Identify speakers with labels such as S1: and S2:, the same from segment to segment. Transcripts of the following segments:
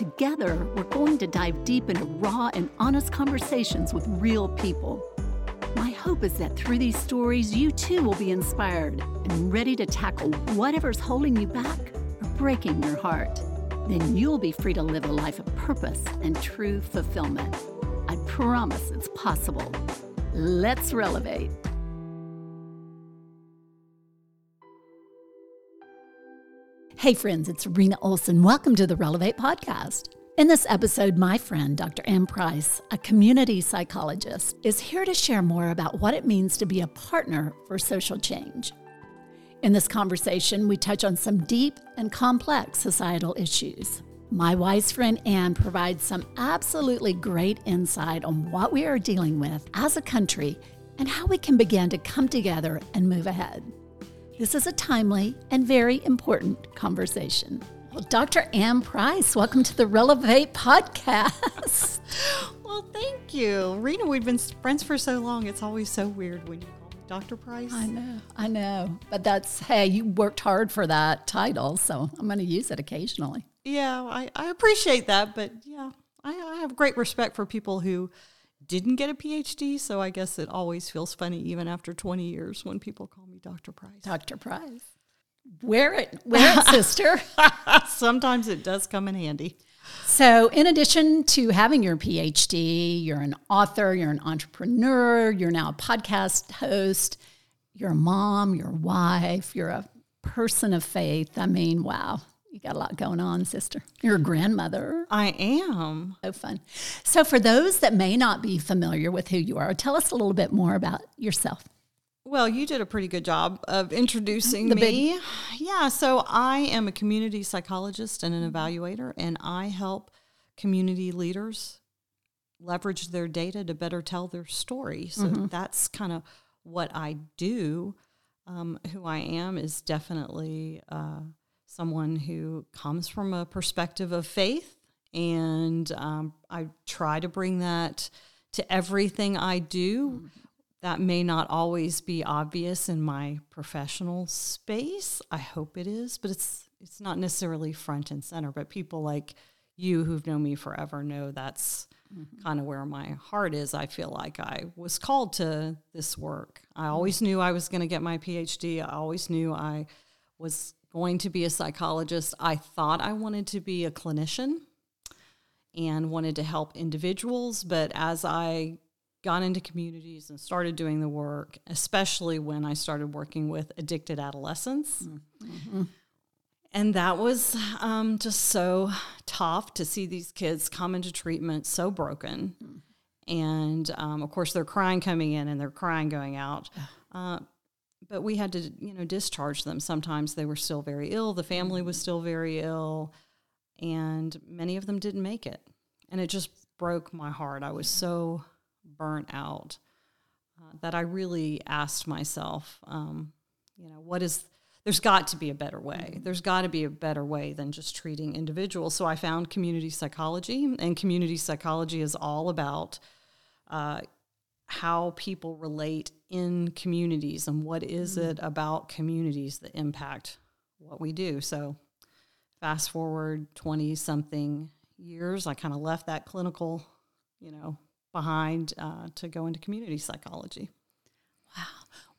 S1: Together, we're going to dive deep into raw and honest conversations with real people. My hope is that through these stories, you too will be inspired and ready to tackle whatever's holding you back or breaking your heart. Then you'll be free to live a life of purpose and true fulfillment. I promise it's possible. Let's relevate. Hey, friends, it's Rena Olson. Welcome to the Relevate Podcast. In this episode, my friend, Dr. Ann Price, a community psychologist, is here to share more about what it means to be a partner for social change. In this conversation, we touch on some deep and complex societal issues. My wise friend Ann provides some absolutely great insight on what we are dealing with as a country and how we can begin to come together and move ahead. This is a timely and very important conversation. Well, Dr. Ann Price, welcome to the Relevate podcast.
S2: well, thank you. Rena, we've been friends for so long. It's always so weird when you call me Dr. Price.
S1: I know, I know. But that's, hey, you worked hard for that title, so I'm going to use it occasionally.
S2: Yeah, I, I appreciate that. But yeah, I, I have great respect for people who didn't get a PhD, so I guess it always feels funny even after 20 years when people call me Dr. Price.
S1: Dr. Price. Wear it, wear it, sister.
S2: Sometimes it does come in handy.
S1: So, in addition to having your PhD, you're an author, you're an entrepreneur, you're now a podcast host, you're a mom, you're a wife, you're a person of faith. I mean, wow, you got a lot going on, sister. You're a grandmother.
S2: I am.
S1: So fun. So, for those that may not be familiar with who you are, tell us a little bit more about yourself.
S2: Well, you did a pretty good job of introducing the me. Big- yeah, so I am a community psychologist and an evaluator, and I help community leaders leverage their data to better tell their story. So mm-hmm. that's kind of what I do. Um, who I am is definitely. Uh, someone who comes from a perspective of faith, and um, I try to bring that to everything I do. That may not always be obvious in my professional space. I hope it is, but it's it's not necessarily front and center. But people like you who've known me forever know that's mm-hmm. kind of where my heart is. I feel like I was called to this work. I always knew I was going to get my PhD. I always knew I was going to be a psychologist. I thought I wanted to be a clinician and wanted to help individuals, but as I got into communities and started doing the work, especially when I started working with addicted adolescents. Mm-hmm. And that was um, just so tough to see these kids come into treatment so broken. Mm. And um, of course, they're crying coming in and they're crying going out. Uh, but we had to you know discharge them. Sometimes they were still very ill. The family was still very ill and many of them didn't make it. And it just broke my heart. I was so burnt out uh, that i really asked myself um, you know what is there's got to be a better way. Mm-hmm. there's got to be a better way than just treating individuals. So i found community psychology and community psychology is all about uh, how people relate in communities and what is mm. it about communities that impact what we do. So, fast forward 20 something years, I kind of left that clinical, you know, behind uh, to go into community psychology.
S1: Wow.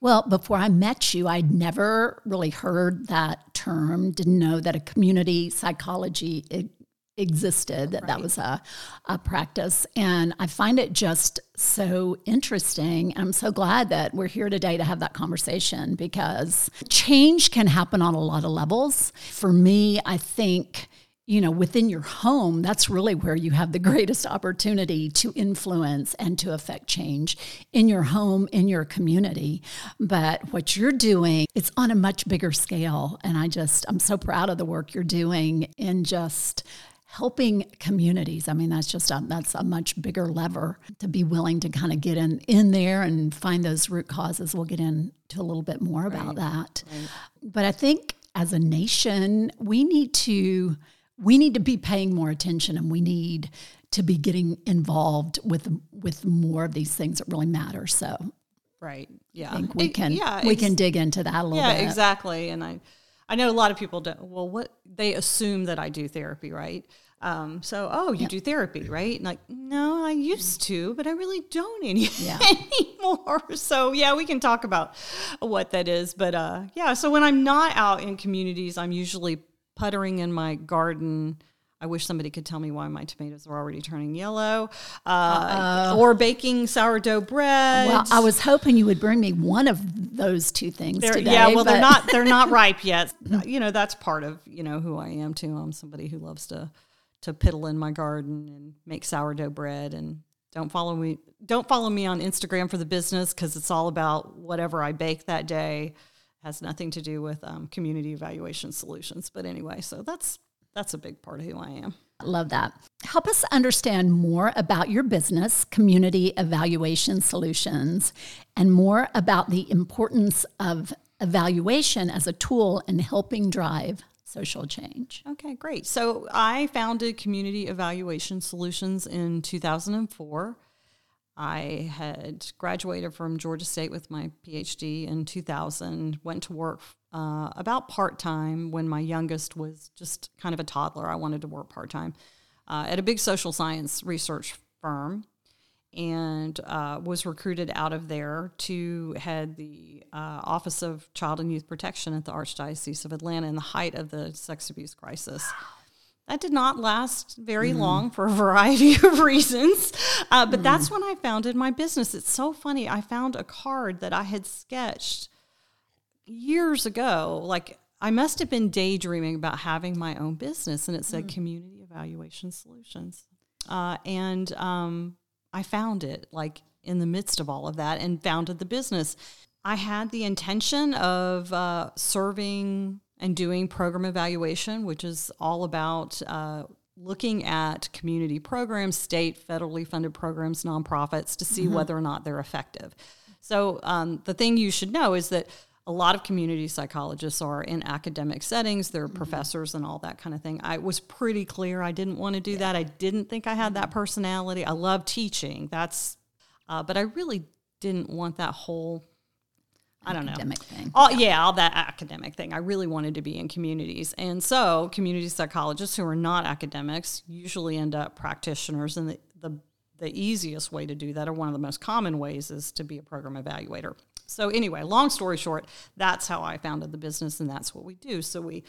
S1: Well, before I met you, I'd never really heard that term, didn't know that a community psychology existed that right. that was a, a practice and i find it just so interesting i'm so glad that we're here today to have that conversation because change can happen on a lot of levels for me i think you know, within your home, that's really where you have the greatest opportunity to influence and to affect change in your home, in your community. But what you're doing, it's on a much bigger scale. And I just, I'm so proud of the work you're doing in just helping communities. I mean, that's just a, that's a much bigger lever to be willing to kind of get in in there and find those root causes. We'll get into a little bit more right. about that. Right. But I think as a nation, we need to we need to be paying more attention and we need to be getting involved with with more of these things that really matter. So
S2: Right. Yeah.
S1: I think we can yeah, we can dig into that a little yeah,
S2: bit. Yeah, exactly. And I I know a lot of people don't. Well, what they assume that I do therapy, right? Um, so, oh, you yep. do therapy, right? And like, no, I used to, but I really don't any, yeah. anymore. So, yeah, we can talk about what that is. But uh, yeah, so when I'm not out in communities, I'm usually puttering in my garden I wish somebody could tell me why my tomatoes are already turning yellow. Uh, or baking sourdough bread.
S1: Well, I was hoping you would bring me one of those two things
S2: they're,
S1: today.
S2: Yeah, well, they're not they're not ripe yet. you know, that's part of you know who I am too. I'm somebody who loves to to piddle in my garden and make sourdough bread and don't follow me don't follow me on Instagram for the business because it's all about whatever I bake that day has nothing to do with um, community evaluation solutions. But anyway, so that's that's a big part of who I am.
S1: Love that. Help us understand more about your business, Community Evaluation Solutions, and more about the importance of evaluation as a tool in helping drive social change.
S2: Okay, great. So I founded Community Evaluation Solutions in 2004. I had graduated from Georgia State with my PhD in 2000, went to work uh, about part time when my youngest was just kind of a toddler. I wanted to work part time uh, at a big social science research firm and uh, was recruited out of there to head the uh, Office of Child and Youth Protection at the Archdiocese of Atlanta in the height of the sex abuse crisis. That did not last very mm. long for a variety of reasons, uh, but mm. that's when I founded my business. It's so funny. I found a card that I had sketched years ago, like I must have been daydreaming about having my own business, and it said mm. Community Evaluation Solutions. Uh, and um, I found it like in the midst of all of that and founded the business. I had the intention of uh, serving and doing program evaluation, which is all about uh, looking at community programs, state, federally funded programs, nonprofits to see mm-hmm. whether or not they're effective. So, um, the thing you should know is that a lot of community psychologists are in academic settings they're mm-hmm. professors and all that kind of thing i was pretty clear i didn't want to do yeah. that i didn't think i had that mm-hmm. personality i love teaching that's uh, but i really didn't want that whole I don't know
S1: academic know. Thing.
S2: All, yeah. yeah, all that academic thing. I really wanted to be in communities. And so, community psychologists who are not academics usually end up practitioners. And the, the, the easiest way to do that, or one of the most common ways, is to be a program evaluator. So, anyway, long story short, that's how I founded the business, and that's what we do. So, we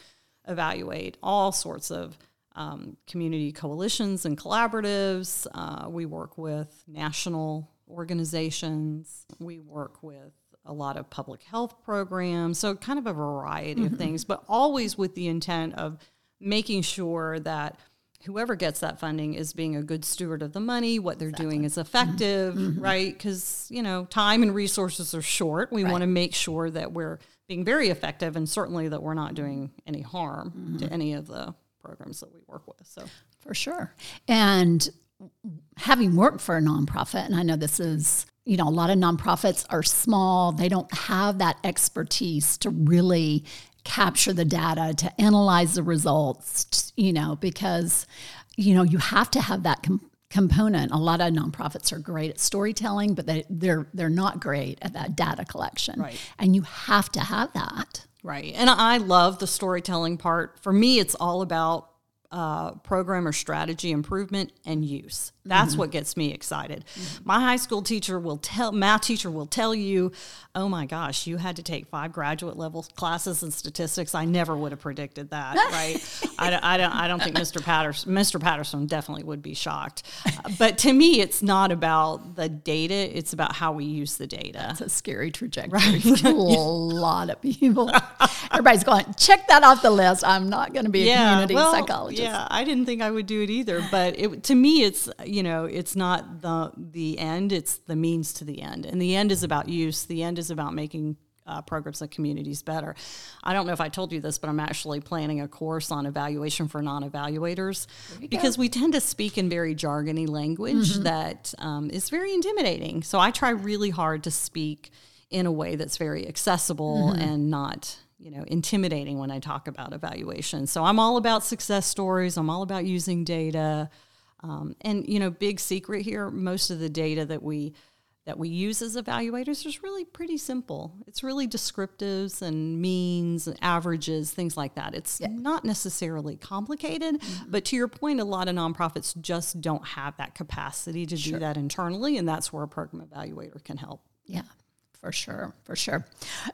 S2: evaluate all sorts of um, community coalitions and collaboratives. Uh, we work with national organizations. We work with a lot of public health programs. So, kind of a variety mm-hmm. of things, but always with the intent of making sure that whoever gets that funding is being a good steward of the money, what they're exactly. doing is effective, mm-hmm. right? Because, you know, time and resources are short. We right. want to make sure that we're being very effective and certainly that we're not doing any harm mm-hmm. to any of the programs that we work with. So,
S1: for sure. And having worked for a nonprofit, and I know this is, you know, a lot of nonprofits are small, they don't have that expertise to really capture the data, to analyze the results, you know, because, you know, you have to have that com- component. A lot of nonprofits are great at storytelling, but they, they're they're not great at that data collection.
S2: Right.
S1: And you have to have that.
S2: Right. And I love the storytelling part. For me, it's all about uh, program or strategy improvement and use. That's mm-hmm. what gets me excited. Mm-hmm. My high school teacher will tell, math teacher will tell you, oh my gosh, you had to take five graduate level classes in statistics. I never would have predicted that, right? I, don't, I, don't, I don't think Mr. Patterson, Mr. Patterson definitely would be shocked. Uh, but to me, it's not about the data, it's about how we use the data.
S1: That's a scary trajectory right? for a lot of people. Everybody's going, check that off the list. I'm not going to be a yeah, community well, psychologist.
S2: Yeah, I didn't think I would do it either. But it, to me, it's, you know, it's not the, the end, it's the means to the end. And the end is about use, the end is about making uh, programs and communities better. I don't know if I told you this, but I'm actually planning a course on evaluation for non evaluators because go. we tend to speak in very jargony language mm-hmm. that um, is very intimidating. So I try really hard to speak in a way that's very accessible mm-hmm. and not you know intimidating when I talk about evaluation. So I'm all about success stories. I'm all about using data. Um, and you know, big secret here: most of the data that we that we use as evaluators is really pretty simple. It's really descriptives and means, and averages, things like that. It's yeah. not necessarily complicated, mm-hmm. but to your point, a lot of nonprofits just don't have that capacity to sure. do that internally, and that's where a program evaluator can help.
S1: Yeah. For sure, for sure.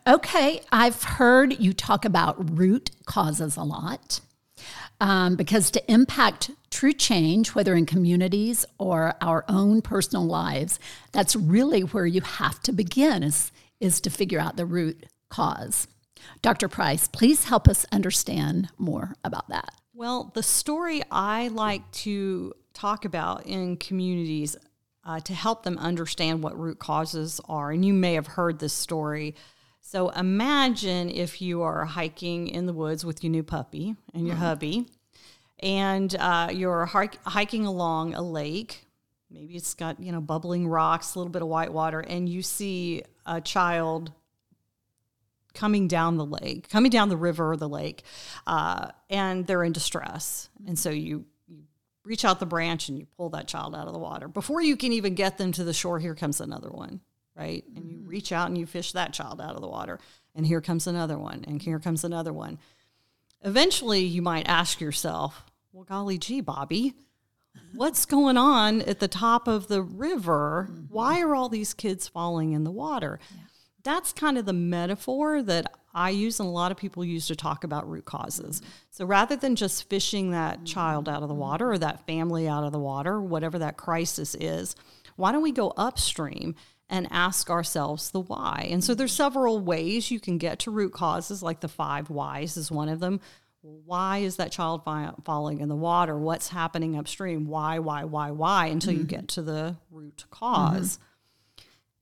S1: Okay, I've heard you talk about root causes a lot. Um, because to impact true change, whether in communities or our own personal lives, that's really where you have to begin is, is to figure out the root cause. Dr. Price, please help us understand more about that.
S2: Well, the story I like to talk about in communities uh, to help them understand what root causes are, and you may have heard this story so imagine if you are hiking in the woods with your new puppy and your mm-hmm. hubby, and uh, you're hiking along a lake. Maybe it's got you know bubbling rocks, a little bit of white water, and you see a child coming down the lake, coming down the river or the lake, uh, and they're in distress. And so you you reach out the branch and you pull that child out of the water. Before you can even get them to the shore, here comes another one right? And you mm-hmm. reach out and you fish that child out of the water. And here comes another one, and here comes another one. Eventually, you might ask yourself, well, golly gee, Bobby, what's going on at the top of the river? Mm-hmm. Why are all these kids falling in the water? Yeah. That's kind of the metaphor that I use and a lot of people use to talk about root causes. Mm-hmm. So rather than just fishing that mm-hmm. child out of the water or that family out of the water, whatever that crisis is, why don't we go upstream and ask ourselves the why. And so there's several ways you can get to root causes, like the five whys is one of them. Why is that child fi- falling in the water? What's happening upstream? Why, why, why, why? Until mm-hmm. you get to the root cause.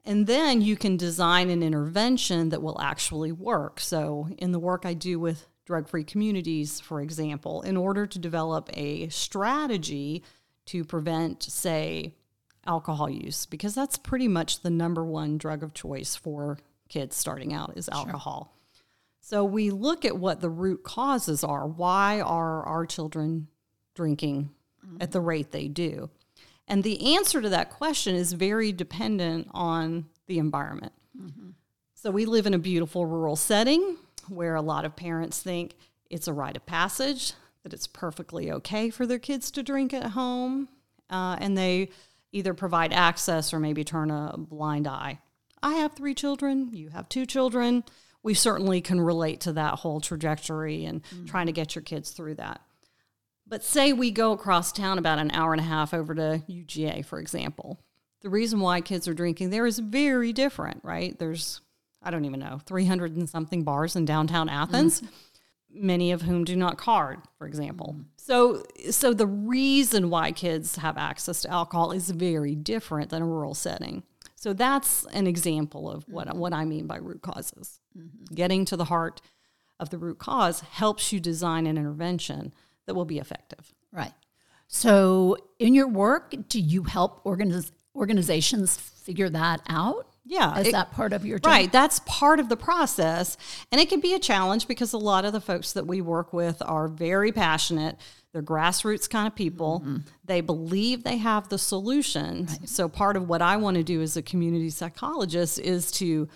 S2: Mm-hmm. And then you can design an intervention that will actually work. So, in the work I do with drug free communities, for example, in order to develop a strategy to prevent, say, alcohol use because that's pretty much the number one drug of choice for kids starting out is alcohol. Sure. So we look at what the root causes are. Why are our children drinking mm-hmm. at the rate they do? And the answer to that question is very dependent on the environment. Mm-hmm. So we live in a beautiful rural setting where a lot of parents think it's a rite of passage, that it's perfectly okay for their kids to drink at home. Uh, and they either provide access or maybe turn a blind eye. I have three children, you have two children. We certainly can relate to that whole trajectory and mm-hmm. trying to get your kids through that. But say we go across town about an hour and a half over to UGA, for example. The reason why kids are drinking there is very different, right? There's, I don't even know, 300 and something bars in downtown Athens. Mm-hmm many of whom do not card, for example. So, so the reason why kids have access to alcohol is very different than a rural setting. So that's an example of what what I mean by root causes. Mm-hmm. Getting to the heart of the root cause helps you design an intervention that will be effective.
S1: Right. So, in your work, do you help organiz- organizations figure that out?
S2: Yeah.
S1: Is it, that part of your job?
S2: Right. That's part of the process. And it can be a challenge because a lot of the folks that we work with are very passionate. They're grassroots kind of people. Mm-hmm. They believe they have the solutions. Right. So, part of what I want to do as a community psychologist is to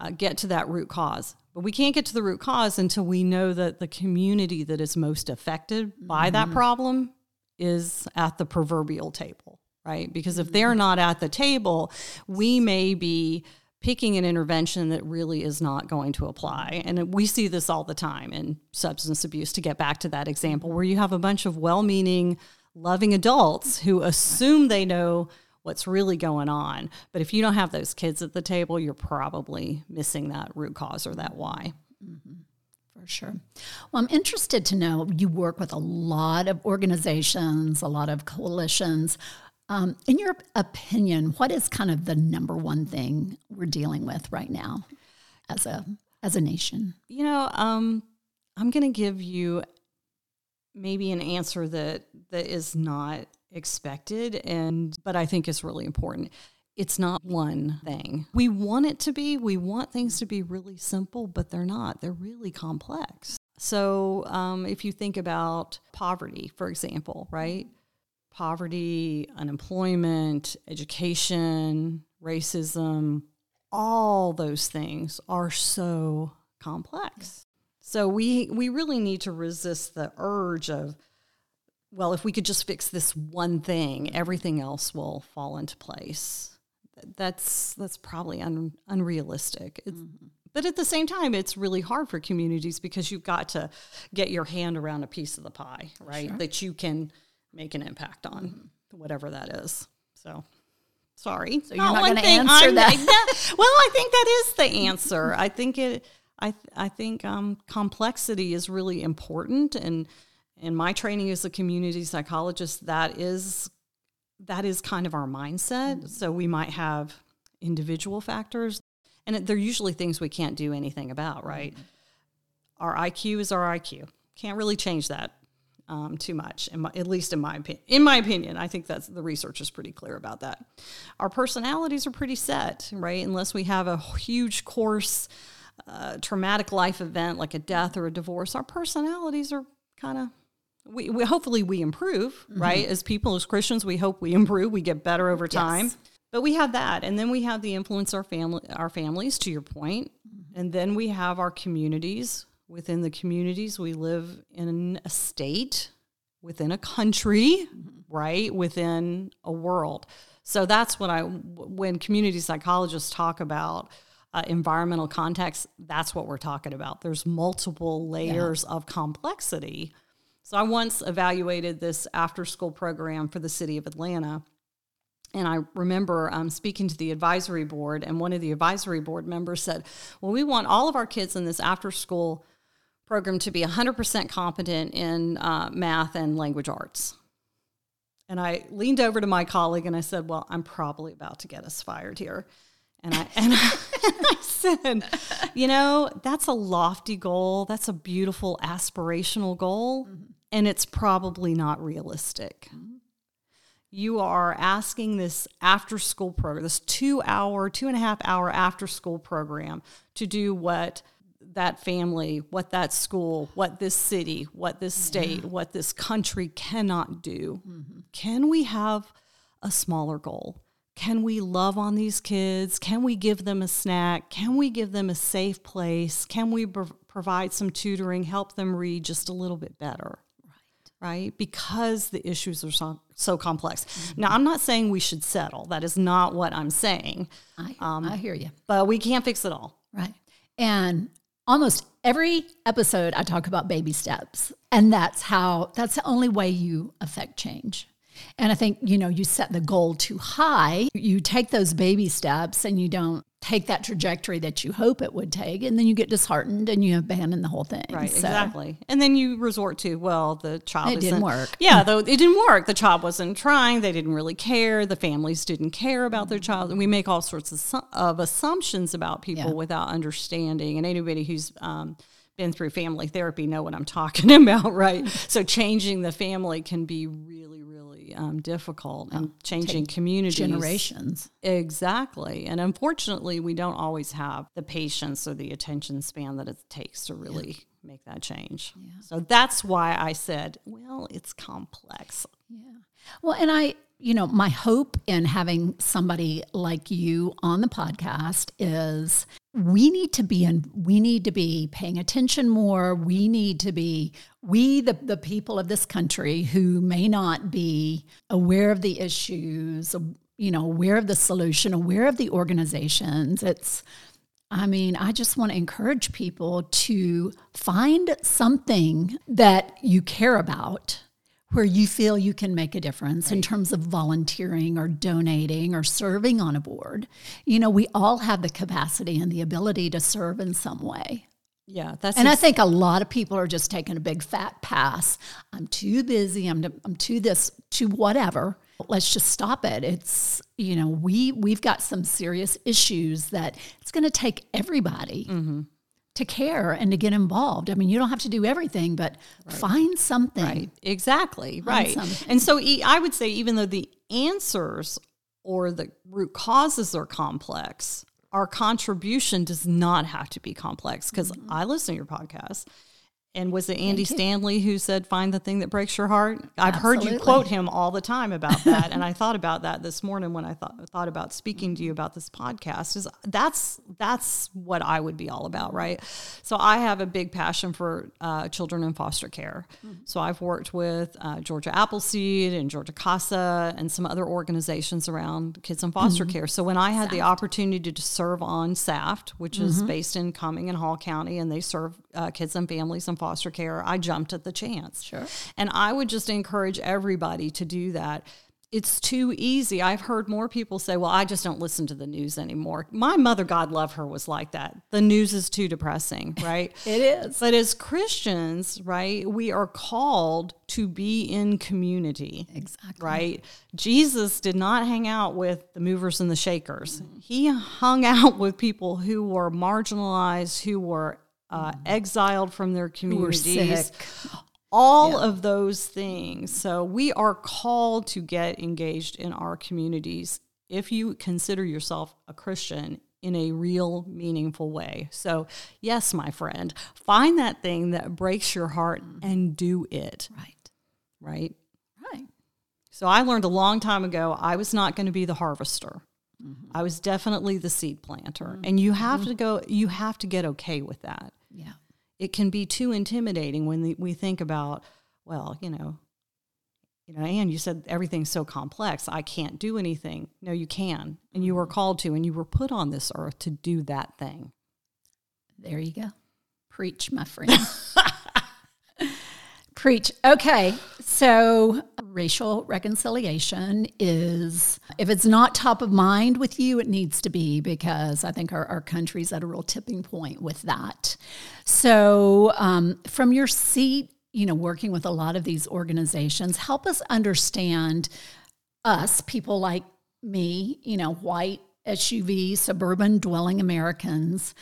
S2: uh, get to that root cause. But we can't get to the root cause until we know that the community that is most affected by mm-hmm. that problem is at the proverbial table right? Because if they're not at the table, we may be picking an intervention that really is not going to apply. And we see this all the time in substance abuse, to get back to that example, where you have a bunch of well meaning, loving adults who assume they know what's really going on. But if you don't have those kids at the table, you're probably missing that root cause or that why. Mm-hmm.
S1: For sure. Well, I'm interested to know you work with a lot of organizations, a lot of coalitions. Um, in your opinion, what is kind of the number one thing we're dealing with right now? as a as a nation?
S2: You know, um, I'm going to give you maybe an answer that that is not expected, and but I think it's really important. It's not one thing. We want it to be. We want things to be really simple, but they're not. They're really complex. So, um, if you think about poverty, for example, right? Poverty, unemployment, education, racism, all those things are so complex. So we we really need to resist the urge of well, if we could just fix this one thing, everything else will fall into place. That's that's probably un, unrealistic. Mm-hmm. But at the same time, it's really hard for communities because you've got to get your hand around a piece of the pie, right? Sure. That you can make an impact on, mm-hmm. whatever that is. So sorry.
S1: So you're not, not going to answer I'm, that.
S2: well, I think that is the answer. I think it. I I think um, complexity is really important, and in my training as a community psychologist, that is that is kind of our mindset. Mm-hmm. So we might have individual factors, and they're usually things we can't do anything about, right? Mm-hmm. Our IQ is our IQ. Can't really change that um, too much, my, at least in my opinion. In my opinion, I think that's the research is pretty clear about that. Our personalities are pretty set, right? Unless we have a huge course, uh, traumatic life event like a death or a divorce, our personalities are kind of we, we, hopefully we improve, mm-hmm. right? As people, as Christians, we hope we improve. We get better over time. Yes. But we have that, and then we have the influence our family, our families. To your point, mm-hmm. and then we have our communities within the communities we live in a state within a country mm-hmm. right within a world so that's what i when community psychologists talk about uh, environmental context that's what we're talking about there's multiple layers yeah. of complexity so i once evaluated this after school program for the city of atlanta and I remember um, speaking to the advisory board, and one of the advisory board members said, Well, we want all of our kids in this after school program to be 100% competent in uh, math and language arts. And I leaned over to my colleague and I said, Well, I'm probably about to get us fired here. And I, and I, I said, You know, that's a lofty goal. That's a beautiful aspirational goal. Mm-hmm. And it's probably not realistic. You are asking this after school program, this two hour, two and a half hour after school program to do what that family, what that school, what this city, what this state, yeah. what this country cannot do. Mm-hmm. Can we have a smaller goal? Can we love on these kids? Can we give them a snack? Can we give them a safe place? Can we b- provide some tutoring, help them read just a little bit better? Right? Because the issues are so, so complex. Mm-hmm. Now, I'm not saying we should settle. That is not what I'm saying.
S1: I, um, I hear you.
S2: But we can't fix it all.
S1: Right. And almost every episode I talk about baby steps. And that's how, that's the only way you affect change. And I think, you know, you set the goal too high, you take those baby steps and you don't take that trajectory that you hope it would take and then you get disheartened and you abandon the whole thing.
S2: Right so, exactly. And then you resort to well the child
S1: it didn't work.
S2: Yeah though it didn't work. The child wasn't trying. They didn't really care. The families didn't care about their child. And we make all sorts of, of assumptions about people yeah. without understanding. And anybody who's um, been through family therapy know what i'm talking about right? So changing the family can be really um, difficult and changing communities.
S1: Generations.
S2: Exactly. And unfortunately, we don't always have the patience or the attention span that it takes to really yeah. make that change. Yeah. So that's why I said, well, it's complex.
S1: Yeah. Well, and I, you know, my hope in having somebody like you on the podcast is we need to be in we need to be paying attention more. We need to be we the, the people of this country who may not be aware of the issues you know aware of the solution aware of the organizations. It's i mean i just want to encourage people to find something that you care about where you feel you can make a difference right. in terms of volunteering or donating or serving on a board. You know, we all have the capacity and the ability to serve in some way.
S2: Yeah, that's
S1: and I think a lot of people are just taking a big fat pass. I'm too busy. I'm I'm too this, to whatever, let's just stop it. It's, you know, we we've got some serious issues that it's going to take everybody mm-hmm. To care and to get involved. I mean, you don't have to do everything, but right. find something.
S2: Right. Exactly. Find right. Something. And so I would say even though the answers or the root causes are complex, our contribution does not have to be complex because mm-hmm. I listen to your podcast and was it Andy Stanley who said, "Find the thing that breaks your heart"? I've Absolutely. heard you quote him all the time about that, and I thought about that this morning when I thought thought about speaking to you about this podcast. Is that's that's what I would be all about, right? So I have a big passion for uh, children in foster care. Mm-hmm. So I've worked with uh, Georgia Appleseed and Georgia Casa and some other organizations around kids in foster mm-hmm. care. So when I had SAFT. the opportunity to serve on SAFT, which mm-hmm. is based in Cumming and Hall County, and they serve uh, kids and families in foster care, I jumped at the chance.
S1: Sure.
S2: And I would just encourage everybody to do that it's too easy. I've heard more people say, Well, I just don't listen to the news anymore. My mother, God love her, was like that. The news is too depressing, right?
S1: it is.
S2: But as Christians, right, we are called to be in community.
S1: Exactly.
S2: Right? Jesus did not hang out with the movers and the shakers, mm-hmm. he hung out with people who were marginalized, who were uh, exiled from their communities, all yeah. of those things. So we are called to get engaged in our communities if you consider yourself a Christian in a real, meaningful way. So, yes, my friend, find that thing that breaks your heart mm-hmm. and do it.
S1: Right.
S2: Right.
S1: Right.
S2: So, I learned a long time ago I was not going to be the harvester. Mm-hmm. I was definitely the seed planter. Mm-hmm. And you have mm-hmm. to go, you have to get okay with that.
S1: Yeah.
S2: It can be too intimidating when we think about, well, you know, you know, and you said everything's so complex. I can't do anything. No, you can. And you were mm-hmm. called to, and you were put on this earth to do that thing.
S1: There you go. Preach, my friend. Preach. Okay. So, racial reconciliation is, if it's not top of mind with you, it needs to be because I think our, our country's at a real tipping point with that. So, um, from your seat, you know, working with a lot of these organizations, help us understand us, people like me, you know, white SUV, suburban dwelling Americans.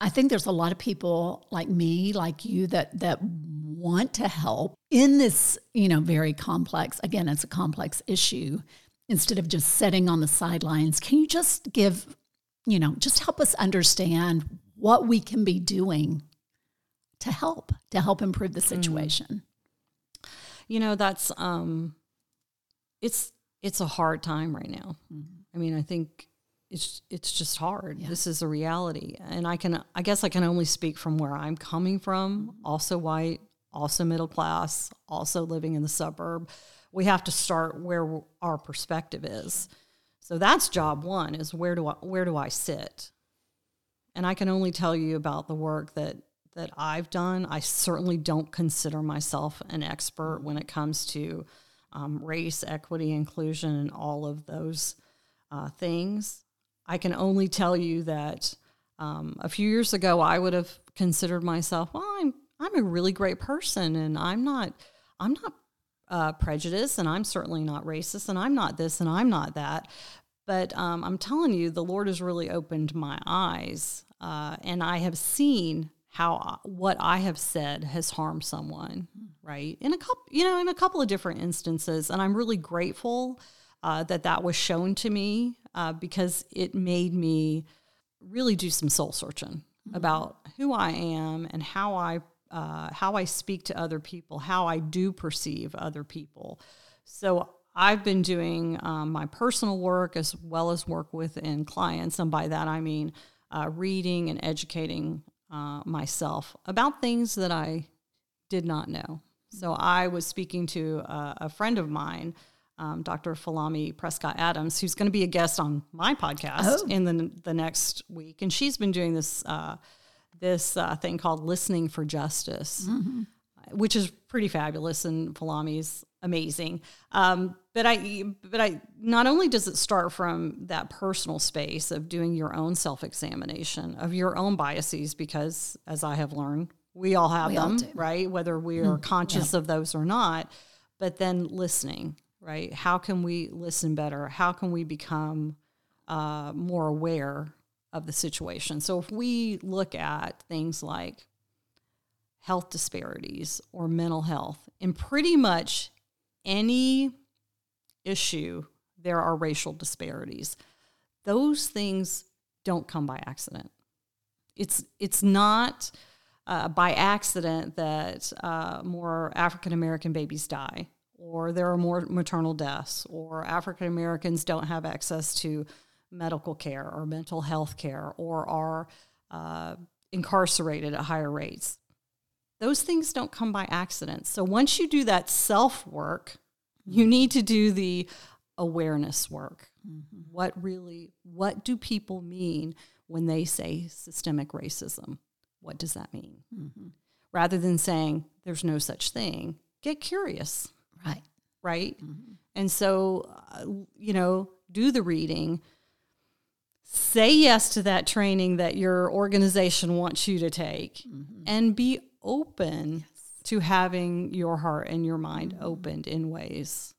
S1: I think there's a lot of people like me, like you, that that want to help in this, you know, very complex, again, it's a complex issue, instead of just sitting on the sidelines, can you just give, you know, just help us understand what we can be doing to help, to help improve the mm. situation?
S2: Mm. You know, that's, um, it's, it's a hard time right now. Mm-hmm. I mean, I think it's it's just hard. Yeah. This is a reality, and I can I guess I can only speak from where I'm coming from. Also white, also middle class, also living in the suburb. We have to start where our perspective is. So that's job one is where do I where do I sit? And I can only tell you about the work that that I've done. I certainly don't consider myself an expert when it comes to um, race, equity, inclusion, and all of those uh, things. I can only tell you that um, a few years ago I would have considered myself, well, I'm I'm a really great person and I'm not I'm not uh, prejudiced and I'm certainly not racist and I'm not this and I'm not that. But um, I'm telling you, the Lord has really opened my eyes, uh, and I have seen how uh, what I have said has harmed someone, right? In a couple, you know, in a couple of different instances, and I'm really grateful uh, that that was shown to me uh, because it made me really do some soul searching mm-hmm. about who I am and how I uh, how I speak to other people, how I do perceive other people. So I've been doing um, my personal work as well as work within clients, and by that I mean uh, reading and educating uh, myself about things that I did not know. So I was speaking to a, a friend of mine. Um, Dr. Folami Prescott Adams, who's going to be a guest on my podcast oh. in the the next week, and she's been doing this uh, this uh, thing called Listening for Justice, mm-hmm. which is pretty fabulous, and Folami's amazing. Um, but I, but I, not only does it start from that personal space of doing your own self examination of your own biases, because as I have learned, we all have we them, all right? Whether we are mm, conscious yeah. of those or not. But then listening, right? How can we listen better? How can we become uh, more aware of the situation? So if we look at things like health disparities or mental health, in pretty much any issue, there are racial disparities. Those things don't come by accident. It's it's not uh, by accident that uh, more African American babies die, or there are more maternal deaths, or African Americans don't have access to medical care or mental health care, or are uh, incarcerated at higher rates. Those things don't come by accident. So once you do that self work, you need to do the awareness work. Mm-hmm. What really, what do people mean when they say systemic racism? What does that mean? Mm-hmm. Rather than saying there's no such thing, get curious.
S1: Right.
S2: Right. Mm-hmm. And so, uh, you know, do the reading. Say yes to that training that your organization wants you to take mm-hmm. and be open yes. to having your heart and your mind mm-hmm. opened in ways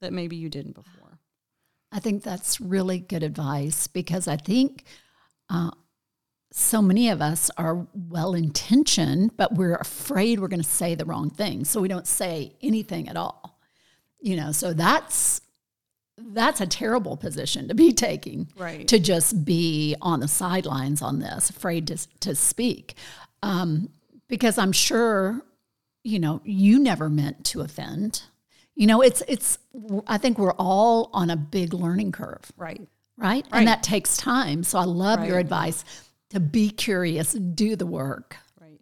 S2: that maybe you didn't before.
S1: I think that's really good advice because I think uh, so many of us are well intentioned, but we're afraid we're going to say the wrong thing. So we don't say anything at all. You know, so that's that's a terrible position to be taking.
S2: Right.
S1: To just be on the sidelines on this, afraid to to speak. Um, because I'm sure, you know, you never meant to offend. You know, it's it's I think we're all on a big learning curve.
S2: Right.
S1: Right? right. And that takes time. So I love right. your advice to be curious, do the work.
S2: Right.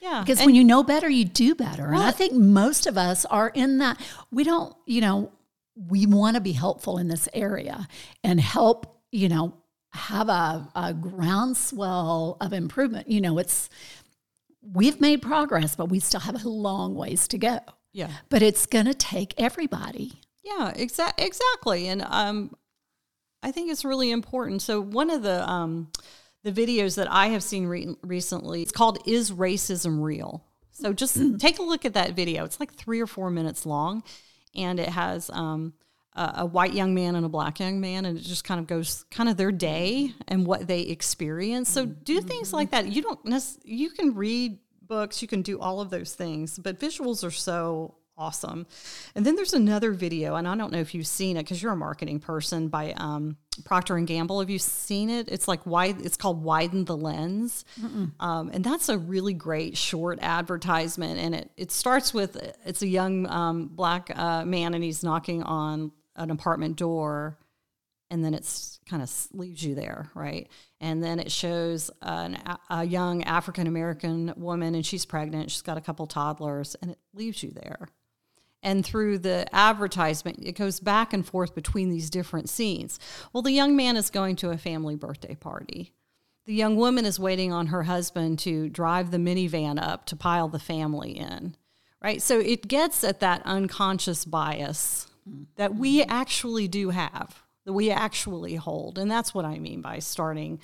S2: Yeah.
S1: Because when you know better, you do better. Well, and I think most of us are in that. We don't, you know, we want to be helpful in this area and help, you know, have a, a groundswell of improvement. You know, it's, we've made progress, but we still have a long ways to go.
S2: Yeah.
S1: But it's going to take everybody.
S2: Yeah, exa- exactly. And um, I think it's really important. So, one of the, um, the videos that I have seen re- recently, it's called Is Racism Real? So, just mm. take a look at that video. It's like three or four minutes long, and it has um, a, a white young man and a black young man, and it just kind of goes kind of their day and what they experience. So, do things like that. You don't, you can read books, you can do all of those things, but visuals are so awesome. And then there's another video, and I don't know if you've seen it because you're a marketing person by um, Procter and Gamble. Have you seen it? It's like wide. It's called Widen the Lens, um, and that's a really great short advertisement. And it it starts with it's a young um, black uh, man, and he's knocking on an apartment door and then it's kind of leaves you there, right? And then it shows an, a young African American woman, and she's pregnant. She's got a couple toddlers, and it leaves you there. And through the advertisement, it goes back and forth between these different scenes. Well, the young man is going to a family birthday party. The young woman is waiting on her husband to drive the minivan up to pile the family in, right? So it gets at that unconscious bias that we actually do have that we actually hold. And that's what I mean by starting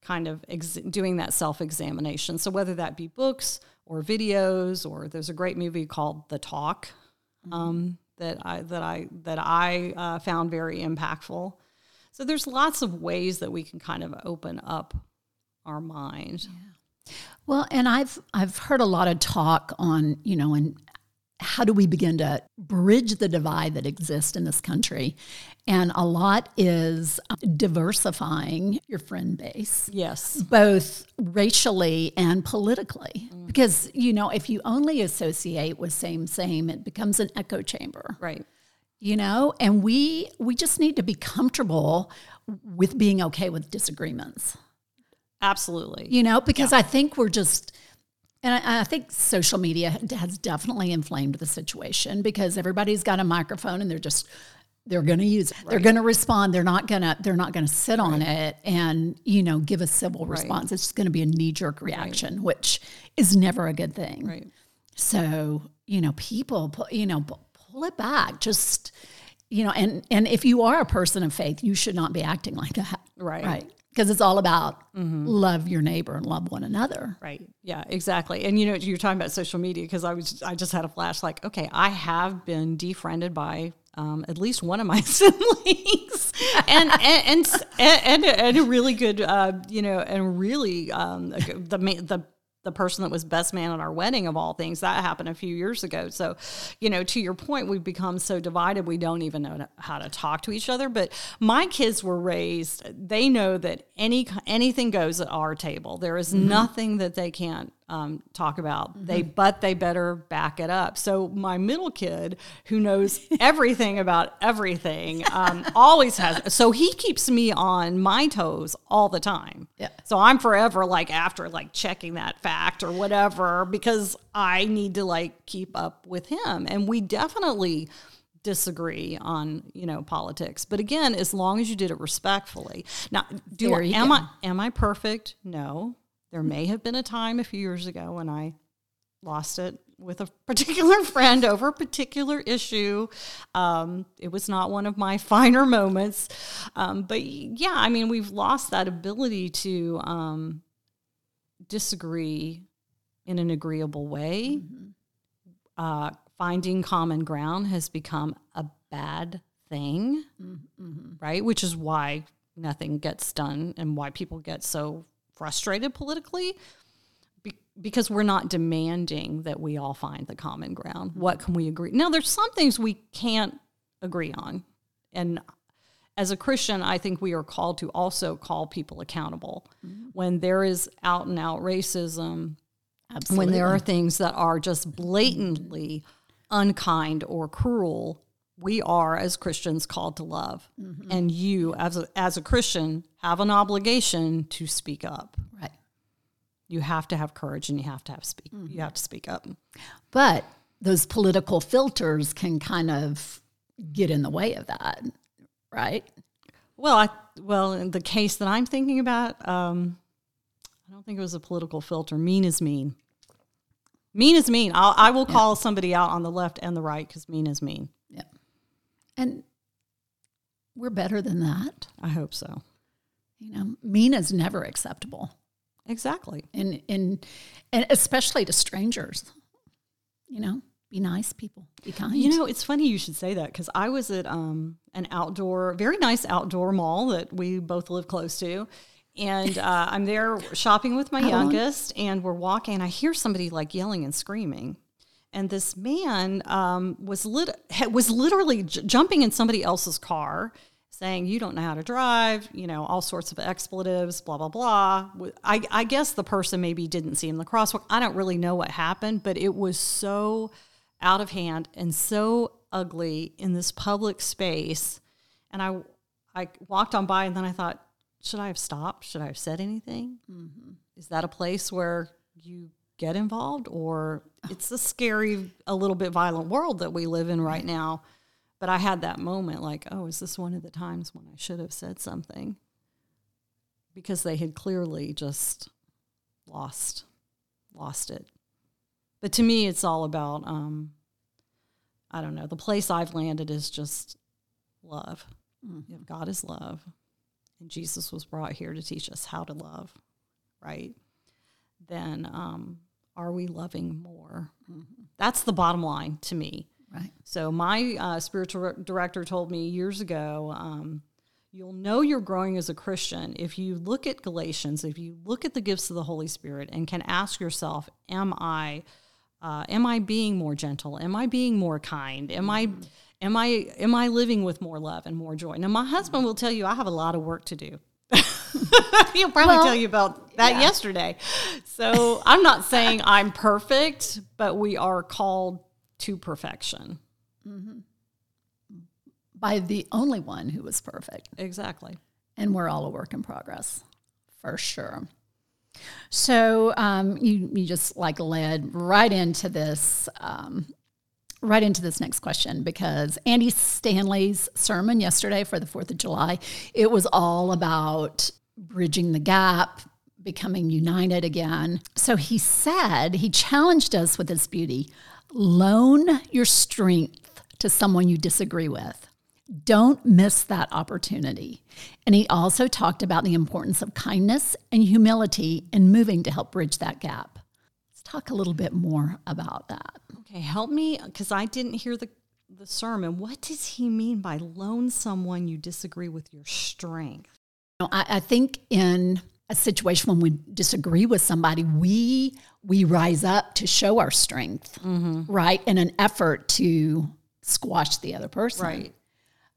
S2: kind of ex- doing that self examination. So, whether that be books or videos, or there's a great movie called The Talk um, that I, that I, that I uh, found very impactful. So, there's lots of ways that we can kind of open up our mind.
S1: Yeah. Well, and I've I've heard a lot of talk on you know and how do we begin to bridge the divide that exists in this country? And a lot is diversifying your friend base.
S2: Yes.
S1: Both racially and politically. Mm. Because, you know, if you only associate with same, same, it becomes an echo chamber.
S2: Right.
S1: You know, and we we just need to be comfortable with being okay with disagreements.
S2: Absolutely.
S1: You know, because yeah. I think we're just and I, I, think social media has definitely inflamed the situation because everybody's got a microphone and they're just they're going to use it. Right. They're going to respond. They're not going to they're not going to sit right. on it and you know give a civil right. response. It's just going to be a knee jerk reaction, which is never a good thing.
S2: Right.
S1: So you know, people, you know, pull it back. Just you know, and and if you are a person of faith, you should not be acting like that.
S2: Right.
S1: Right because it's all about mm-hmm. love your neighbor and love one another.
S2: Right. Yeah, exactly. And you know, you're talking about social media because I was I just had a flash like, okay, I have been defriended by um, at least one of my siblings, and, and, and and and a really good, uh, you know, and really um, the the the person that was best man at our wedding of all things that happened a few years ago. So you know to your point we've become so divided we don't even know how to talk to each other. But my kids were raised they know that any anything goes at our table. There is mm-hmm. nothing that they can't um, talk about. Mm-hmm. They but they better back it up. So my middle kid, who knows everything about everything, um, always has. So he keeps me on my toes all the time.
S1: Yeah.
S2: So I'm forever like after like checking that fact or whatever because I need to like keep up with him, and we definitely disagree on you know politics but again as long as you did it respectfully now do I, am go. i am i perfect no there may have been a time a few years ago when I lost it with a particular friend over a particular issue. Um, it was not one of my finer moments. Um, but yeah, I mean, we've lost that ability to um, disagree in an agreeable way. Mm-hmm. Uh, finding common ground has become a bad thing, mm-hmm. right? Which is why nothing gets done and why people get so frustrated politically be- because we're not demanding that we all find the common ground. What can we agree? Now, there's some things we can't agree on. And as a Christian, I think we are called to also call people accountable mm-hmm. when there is out and out racism, Absolutely. when there are things that are just blatantly unkind or cruel we are as Christians called to love. Mm-hmm. And you as a, as a Christian have an obligation to speak up.
S1: Right.
S2: You have to have courage and you have to have speak mm-hmm. you have to speak up.
S1: But those political filters can kind of get in the way of that, right?
S2: Well, I well, in the case that I'm thinking about, um, I don't think it was a political filter. Mean is mean. Mean is mean. I'll, I will call yeah. somebody out on the left and the right because mean is mean.
S1: And we're better than that.
S2: I hope so.
S1: You know, mean is never acceptable.
S2: Exactly.
S1: And and and especially to strangers. You know, be nice people. Be kind.
S2: You know, it's funny you should say that because I was at um, an outdoor, very nice outdoor mall that we both live close to. And uh, I'm there shopping with my youngest, and we're walking, and I hear somebody like yelling and screaming and this man um, was lit- was literally j- jumping in somebody else's car saying you don't know how to drive you know all sorts of expletives blah blah blah. I, I guess the person maybe didn't see him in the crosswalk. I don't really know what happened but it was so out of hand and so ugly in this public space. And i i walked on by and then i thought should i have stopped? Should i have said anything? Mm-hmm. is that a place where you get involved or it's a scary a little bit violent world that we live in right now. But i had that moment like oh is this one of the times when i should have said something? Because they had clearly just lost lost it. But to me it's all about um, i don't know the place i've landed is just love. Mm-hmm. if god is love. And jesus was brought here to teach us how to love right? Then um, are we loving more? Mm-hmm. That's the bottom line to me.
S1: Right.
S2: So my uh, spiritual director told me years ago, um, you'll know you're growing as a Christian if you look at Galatians, if you look at the gifts of the Holy Spirit, and can ask yourself, "Am I, uh, am I being more gentle? Am I being more kind? Am I?" Am I am I living with more love and more joy? Now my husband will tell you I have a lot of work to do. He'll probably well, tell you about that yeah. yesterday. So I'm not saying I'm perfect, but we are called to perfection. Mm-hmm.
S1: By the only one who was perfect.
S2: Exactly.
S1: And we're all a work in progress, for sure. So um, you you just like led right into this um, right into this next question because Andy Stanley's sermon yesterday for the 4th of July, it was all about bridging the gap, becoming united again. So he said, he challenged us with his beauty loan your strength to someone you disagree with. Don't miss that opportunity. And he also talked about the importance of kindness and humility in moving to help bridge that gap. Let's talk a little bit more about that.
S2: Okay, help me because I didn't hear the the sermon. What does he mean by loan someone you disagree with your strength?
S1: I, I think in a situation when we disagree with somebody, we we rise up to show our strength, mm-hmm. right? In an effort to squash the other person.
S2: Right.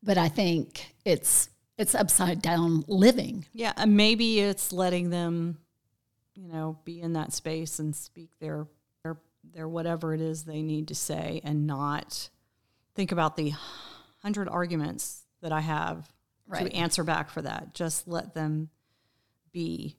S1: But I think it's it's upside down living.
S2: Yeah, and maybe it's letting them, you know, be in that space and speak their their their whatever it is they need to say and not think about the hundred arguments that I have right. to answer back for that. Just let them be.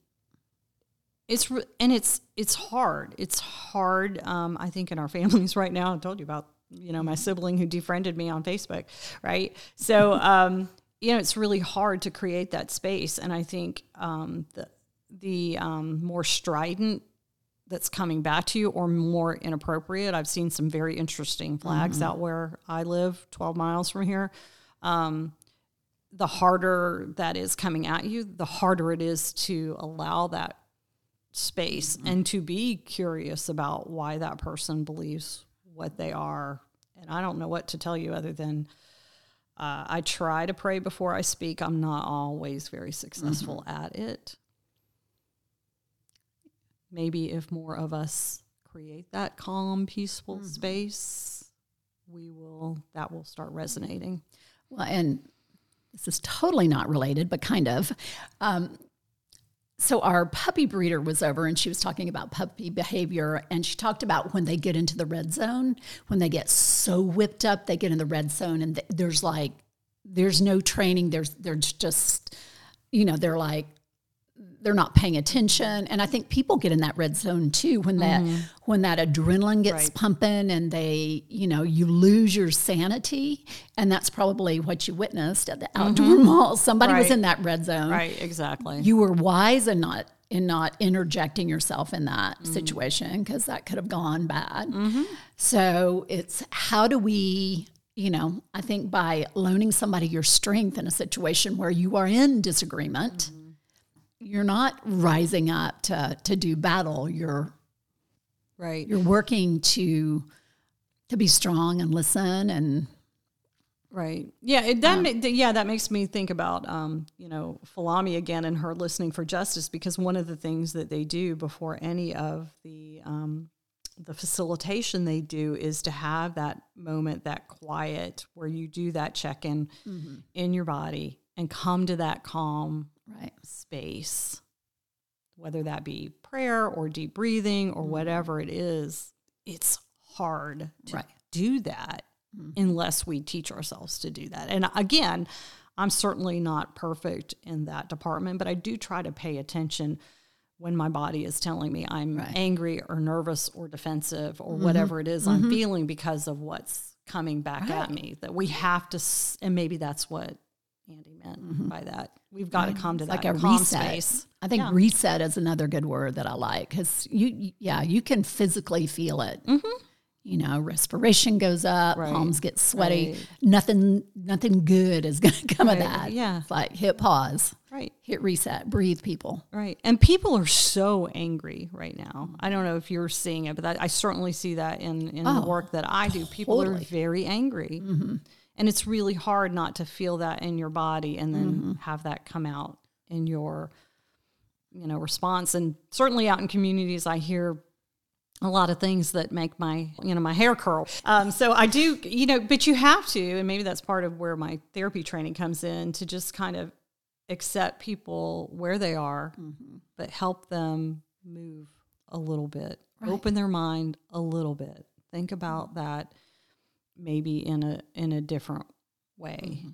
S2: It's re- and it's it's hard. It's hard. Um, I think in our families right now. I told you about you know my sibling who defriended me on Facebook, right? So um, you know it's really hard to create that space, and I think um, the the um, more strident that's coming back to you or more inappropriate. I've seen some very interesting flags mm-hmm. out where I live, 12 miles from here. Um, the harder that is coming at you, the harder it is to allow that space mm-hmm. and to be curious about why that person believes what they are. And I don't know what to tell you other than uh, I try to pray before I speak. I'm not always very successful mm-hmm. at it. Maybe if more of us create that calm, peaceful mm-hmm. space, we will that will start resonating.
S1: Well, and this is totally not related, but kind of. Um, so our puppy breeder was over and she was talking about puppy behavior and she talked about when they get into the red zone when they get so whipped up they get in the red zone and th- there's like there's no training there's there's just you know they're like they're not paying attention and i think people get in that red zone too when that mm-hmm. when that adrenaline gets right. pumping and they you know you lose your sanity and that's probably what you witnessed at the outdoor mm-hmm. mall somebody right. was in that red zone
S2: right exactly
S1: you were wise and not in not interjecting yourself in that mm-hmm. situation because that could have gone bad mm-hmm. so it's how do we you know i think by loaning somebody your strength in a situation where you are in disagreement mm-hmm you're not rising up to to do battle. You're
S2: right.
S1: You're working to to be strong and listen and
S2: Right. Yeah. It, that. Um, yeah. That makes me think about, um, you know, Folami again and her listening for justice because one of the things that they do before any of the um, the facilitation they do is to have that moment, that quiet, where you do that check in mm-hmm. in your body and come to that calm right. space, whether that be prayer or deep breathing or mm-hmm. whatever it is, it's hard to right. do that mm-hmm. unless we teach ourselves to do that. And again, I'm certainly not perfect in that department, but I do try to pay attention when my body is telling me I'm right. angry or nervous or defensive or mm-hmm. whatever it is I'm mm-hmm. feeling because of what's coming back right. at me. That we have to, and maybe that's what Andy meant mm-hmm. by that. We've got to come to that like a reset. Space.
S1: I think yeah. reset is another good word that I like because you, yeah, you can physically feel it. Mm-hmm. You know, respiration goes up, right. palms get sweaty. Right. Nothing, nothing good is going to come of that.
S2: Yeah,
S1: it's like hit pause.
S2: Right.
S1: Hit reset. Breathe, people.
S2: Right. And people are so angry right now. I don't know if you're seeing it, but that, I certainly see that in in oh, the work that I do. People totally. are very angry. Mm-hmm and it's really hard not to feel that in your body and then mm-hmm. have that come out in your you know response and certainly out in communities i hear a lot of things that make my you know my hair curl um, so i do you know but you have to and maybe that's part of where my therapy training comes in to just kind of accept people where they are mm-hmm. but help them move a little bit right. open their mind a little bit think about that maybe in a in a different way. Mm-hmm.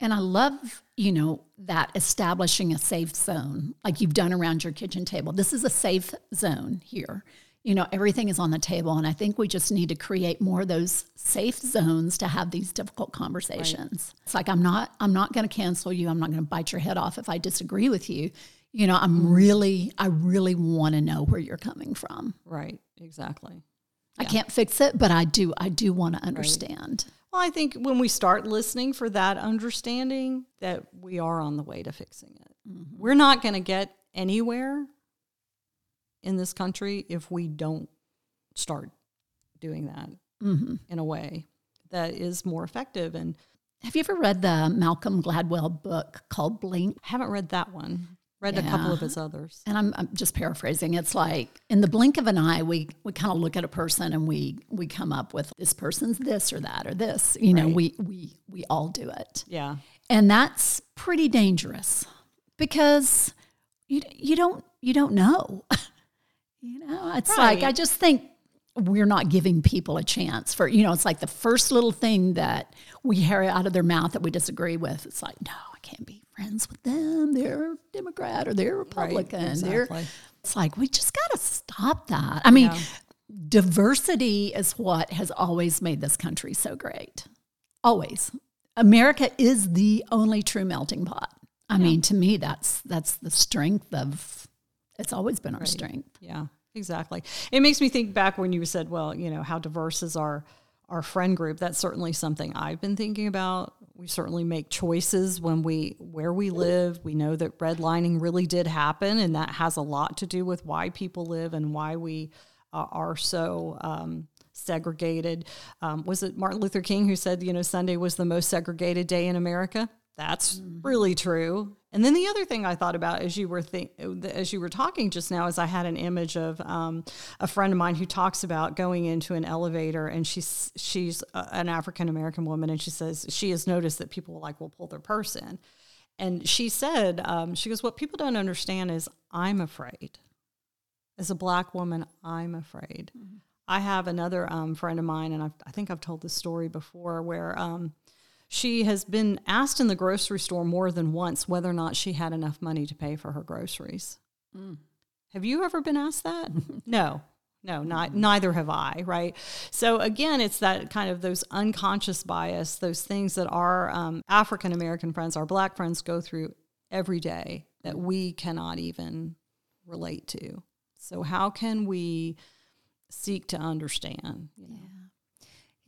S1: And I love, you know, that establishing a safe zone like you've done around your kitchen table. This is a safe zone here. You know, everything is on the table and I think we just need to create more of those safe zones to have these difficult conversations. Right. It's like I'm not I'm not going to cancel you. I'm not going to bite your head off if I disagree with you. You know, I'm mm-hmm. really I really want to know where you're coming from.
S2: Right. Exactly.
S1: I can't fix it, but I do. I do want to understand.
S2: Right. Well, I think when we start listening for that understanding, that we are on the way to fixing it. Mm-hmm. We're not going to get anywhere in this country if we don't start doing that mm-hmm. in a way that is more effective. And
S1: have you ever read the Malcolm Gladwell book called Blink?
S2: I haven't read that one. Read yeah. a couple of his others.
S1: And I'm, I'm, just paraphrasing. It's like in the blink of an eye, we, we kind of look at a person and we we come up with this person's this or that or this. You know, we we we all do it.
S2: Yeah.
S1: And that's pretty dangerous because you you don't you don't know. you know, it's right. like I just think we're not giving people a chance for you know it's like the first little thing that we hear out of their mouth that we disagree with it's like no i can't be friends with them they're democrat or they're republican right, exactly. they're it's like we just got to stop that i mean yeah. diversity is what has always made this country so great always america is the only true melting pot i yeah. mean to me that's that's the strength of it's always been our right. strength
S2: yeah Exactly. It makes me think back when you said, well, you know, how diverse is our our friend group. That's certainly something I've been thinking about. We certainly make choices when we where we live. We know that redlining really did happen, and that has a lot to do with why people live and why we uh, are so um, segregated. Um, was it Martin Luther King who said, you know, Sunday was the most segregated day in America? That's mm-hmm. really true. And then the other thing I thought about as you were think, as you were talking just now is I had an image of um, a friend of mine who talks about going into an elevator and she's she's an African American woman and she says she has noticed that people like will pull their purse in, and she said um, she goes what people don't understand is I'm afraid. As a black woman, I'm afraid. Mm-hmm. I have another um, friend of mine, and I've, i think I've told this story before, where um, she has been asked in the grocery store more than once whether or not she had enough money to pay for her groceries. Mm. Have you ever been asked that? no. No, not neither have I, right? So again, it's that kind of those unconscious bias, those things that our um, African American friends, our black friends go through every day that we cannot even relate to. So how can we seek to understand?
S1: You know? Yeah.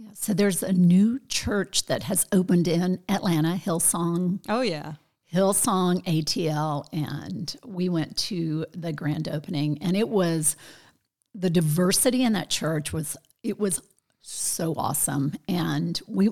S1: Yeah, so there's a new church that has opened in Atlanta, Hillsong.
S2: Oh yeah.
S1: Hillsong ATL and we went to the grand opening and it was the diversity in that church was it was so awesome and we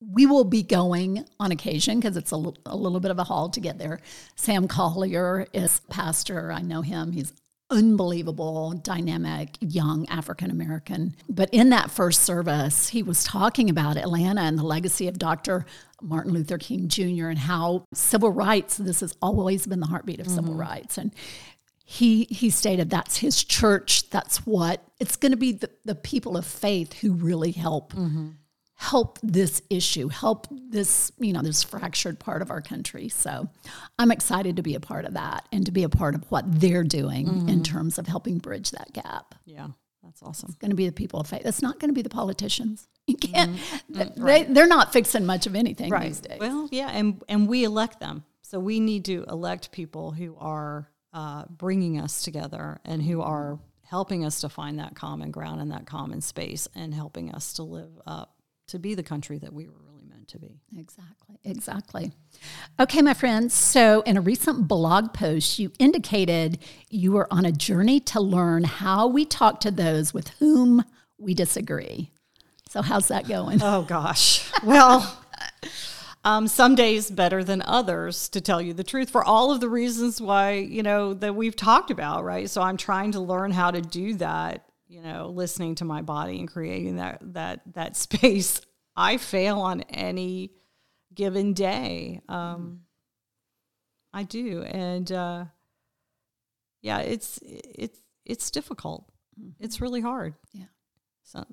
S1: we will be going on occasion because it's a, l- a little bit of a haul to get there. Sam Collier is pastor. I know him. He's unbelievable, dynamic, young African American. But in that first service, he was talking about Atlanta and the legacy of Dr. Martin Luther King Jr. and how civil rights, this has always been the heartbeat of mm-hmm. civil rights. And he he stated that's his church, that's what it's going to be the, the people of faith who really help mm-hmm help this issue, help this, you know, this fractured part of our country. So I'm excited to be a part of that and to be a part of what they're doing mm-hmm. in terms of helping bridge that gap.
S2: Yeah. That's awesome.
S1: It's going to be the people of faith. It's not going to be the politicians. You can't. Mm-hmm. They, they're not fixing much of anything right. these days.
S2: Well, yeah, and and we elect them, so we need to elect people who are uh, bringing us together and who are helping us to find that common ground and that common space, and helping us to live up to be the country that we were really meant to be.
S1: Exactly, exactly. Okay, my friends. So, in a recent blog post, you indicated you were on a journey to learn how we talk to those with whom we disagree. So, how's that going?
S2: Oh, gosh. Well, um, some days better than others, to tell you the truth, for all of the reasons why, you know, that we've talked about, right? So, I'm trying to learn how to do that you know, listening to my body and creating that that that space. I fail on any given day. Um, I do, and uh, yeah, it's it's it's difficult. Mm-hmm. It's really hard.
S1: Yeah.
S2: So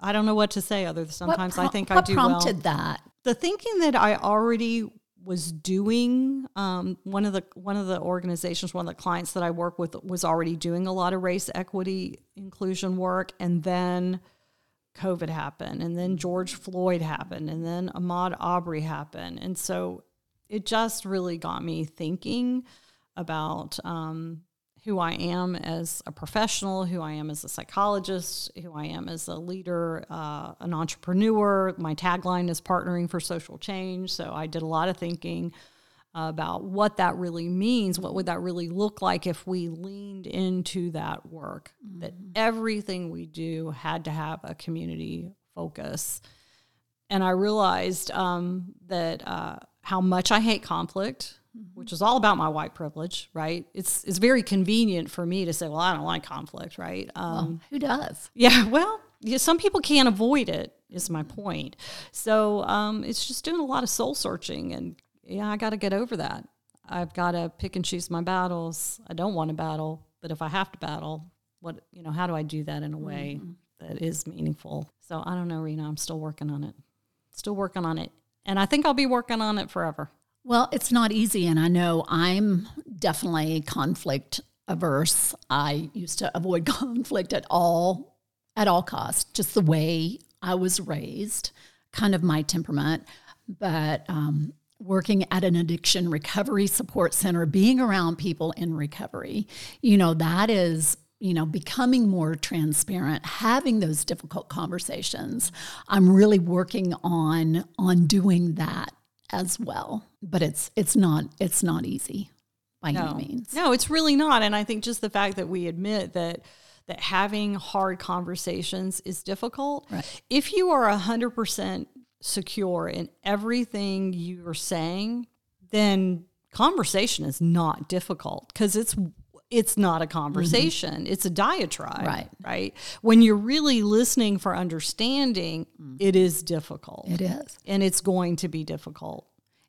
S2: I don't know what to say other than sometimes I think I do
S1: prompted
S2: well.
S1: that?
S2: The thinking that I already was doing um, one of the one of the organizations one of the clients that i work with was already doing a lot of race equity inclusion work and then covid happened and then george floyd happened and then ahmaud arbery happened. And so it just really got me thinking about um, who I am as a professional, who I am as a psychologist, who I am as a leader, uh, an entrepreneur. My tagline is partnering for social change. So I did a lot of thinking about what that really means. What would that really look like if we leaned into that work? Mm-hmm. That everything we do had to have a community focus. And I realized um, that uh, how much I hate conflict mm-hmm. which is all about my white privilege, right? It's it's very convenient for me to say, well, I don't like conflict, right?
S1: Um, well, who does?
S2: Yeah, well, yeah, some people can't avoid it. Is my point. So um, it's just doing a lot of soul searching, and yeah, I got to get over that. I've got to pick and choose my battles. I don't want to battle, but if I have to battle, what you know, how do I do that in a way mm-hmm. that is meaningful? So I don't know, Rena. I'm still working on it. Still working on it, and I think I'll be working on it forever.
S1: Well, it's not easy. And I know I'm definitely conflict averse. I used to avoid conflict at all, at all costs, just the way I was raised, kind of my temperament. But um, working at an addiction recovery support center, being around people in recovery, you know, that is you know becoming more transparent having those difficult conversations i'm really working on on doing that as well. But it's it's not it's not easy by
S2: no.
S1: any means.
S2: No, it's really not. And I think just the fact that we admit that that having hard conversations is difficult. Right. If you are hundred percent secure in everything you are saying, then conversation is not difficult because it's it's not a conversation. Mm-hmm. it's a diatribe
S1: right.
S2: right? When you're really listening for understanding mm-hmm. it is difficult.
S1: It is.
S2: And it's going to be difficult.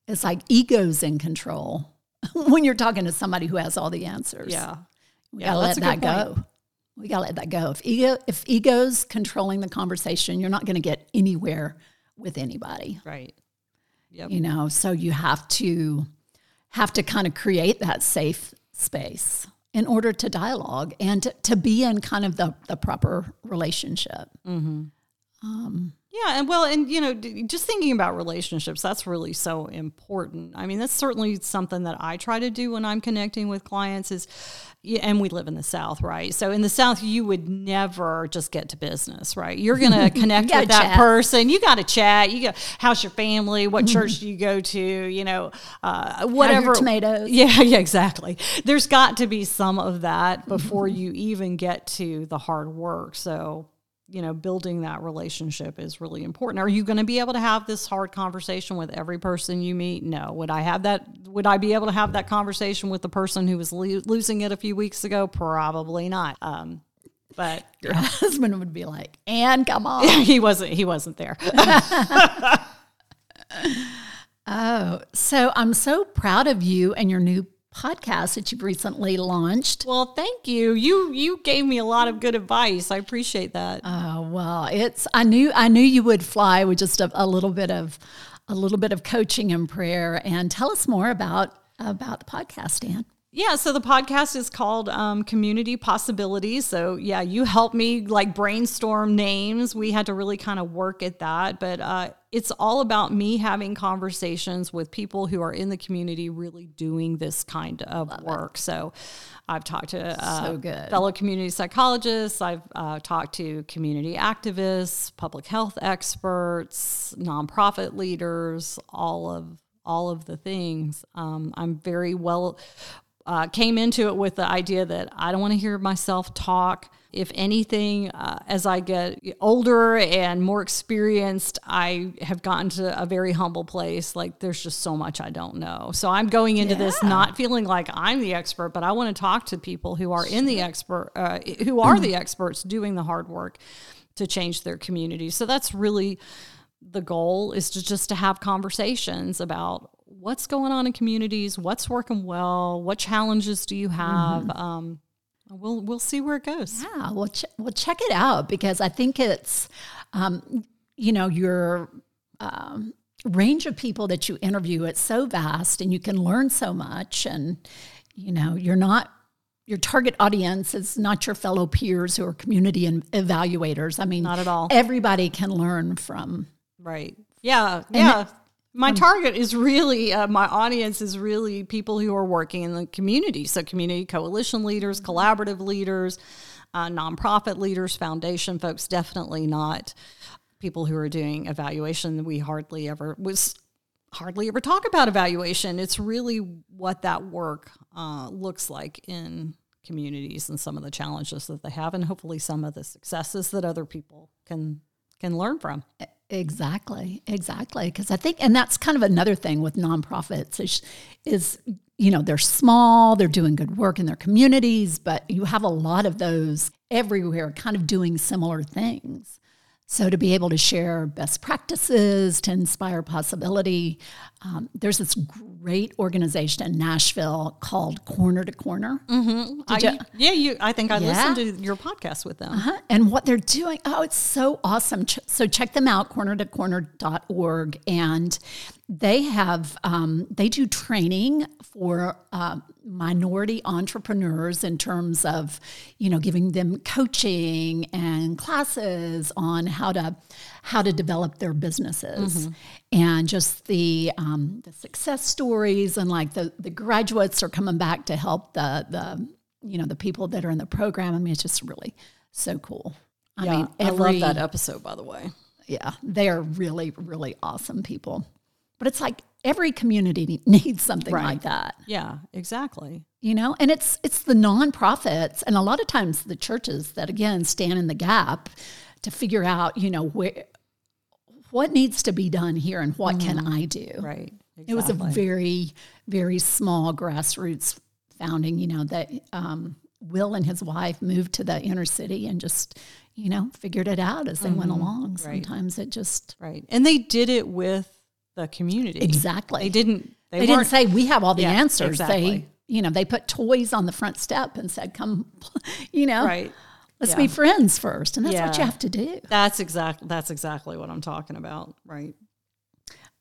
S1: It's like egos in control when you're talking to somebody who has all the answers.
S2: Yeah.
S1: We yeah, gotta let that go. we gotta let that go. If ego if ego's controlling the conversation you're not going to get anywhere with anybody.
S2: Right.
S1: Yep. you know so you have to have to kind of create that safe space in order to dialogue and to, to be in kind of the, the proper relationship.
S2: Mm-hmm. Um, yeah, and well, and you know, just thinking about relationships, that's really so important. I mean, that's certainly something that I try to do when I'm connecting with clients is and we live in the South, right? So in the South, you would never just get to business, right? You're going to connect with that chat. person. You got to chat. You got how's your family? What mm-hmm. church do you go to? You know, uh, whatever.
S1: tomatoes.
S2: Yeah, yeah, exactly. There's got to be some of that before mm-hmm. you even get to the hard work. So you know, building that relationship is really important. Are you going to be able to have this hard conversation with every person you meet? No. Would I have that? Would I be able to have that conversation with the person who was lo- losing it a few weeks ago? Probably not. Um, but
S1: your husband would be like, "And come on."
S2: he wasn't. He wasn't there.
S1: oh, so I'm so proud of you and your new podcast that you've recently launched.
S2: Well, thank you. You you gave me a lot of good advice. I appreciate that.
S1: Oh well, it's I knew I knew you would fly with just a, a little bit of a little bit of coaching and prayer. And tell us more about about the podcast, Dan.
S2: Yeah, so the podcast is called um, Community Possibilities. So yeah, you helped me like brainstorm names. We had to really kind of work at that, but uh, it's all about me having conversations with people who are in the community, really doing this kind of Love work. It. So I've talked to uh, so fellow community psychologists. I've uh, talked to community activists, public health experts, nonprofit leaders, all of all of the things. Um, I'm very well uh, came into it with the idea that I don't want to hear myself talk. If anything, uh, as I get older and more experienced, I have gotten to a very humble place. Like there's just so much I don't know. So I'm going into yeah. this not feeling like I'm the expert, but I want to talk to people who are in the expert, uh, who are the experts doing the hard work to change their community. So that's really the goal is to just to have conversations about what's going on in communities, what's working well, what challenges do you have. Mm-hmm. Um, we'll we'll see where it goes.
S1: Yeah, well, ch- well, check it out because I think it's, um, you know, your um, range of people that you interview. It's so vast, and you can learn so much. And you know, you're not your target audience is not your fellow peers who are community and evaluators. I mean,
S2: not at all.
S1: Everybody can learn from
S2: right. Yeah, and yeah. My target is really, uh, my audience is really people who are working in the community. So, community coalition leaders, collaborative leaders, uh, nonprofit leaders, foundation folks, definitely not people who are doing evaluation. We hardly ever was hardly ever talk about evaluation. It's really what that work uh, looks like in communities and some of the challenges that they have, and hopefully some of the successes that other people can can learn from.
S1: Exactly, exactly. Because I think, and that's kind of another thing with nonprofits is, is, you know, they're small, they're doing good work in their communities, but you have a lot of those everywhere kind of doing similar things. So, to be able to share best practices, to inspire possibility, um, there's this great organization in Nashville called Corner to Corner.
S2: Mm-hmm. I, you, yeah, you. I think I yeah. listened to your podcast with them.
S1: Uh-huh. And what they're doing, oh, it's so awesome. So, check them out, corner to cornertocorner.org. And they have um, they do training for uh, minority entrepreneurs in terms of you know giving them coaching and classes on how to how to develop their businesses mm-hmm. and just the um, the success stories and like the the graduates are coming back to help the the you know the people that are in the program. I mean, it's just really so cool.
S2: I yeah, mean, every, I love that episode by the way.
S1: Yeah, they are really really awesome people. But it's like every community needs something right. like that.
S2: Yeah, exactly.
S1: You know, and it's it's the nonprofits and a lot of times the churches that again stand in the gap to figure out, you know, where what needs to be done here and what mm-hmm. can I do?
S2: Right.
S1: Exactly. It was a very, very small grassroots founding, you know, that um, Will and his wife moved to the inner city and just, you know, figured it out as they mm-hmm. went along. Sometimes right. it just.
S2: Right. And they did it with the community.
S1: Exactly.
S2: They didn't.
S1: They, they didn't say we have all the yeah, answers. Exactly. They, you know, they put toys on the front step and said, "Come, you know,
S2: right."
S1: Let's yeah. be friends first, and that's yeah. what you have to do.
S2: That's exactly that's exactly what I'm talking about, right?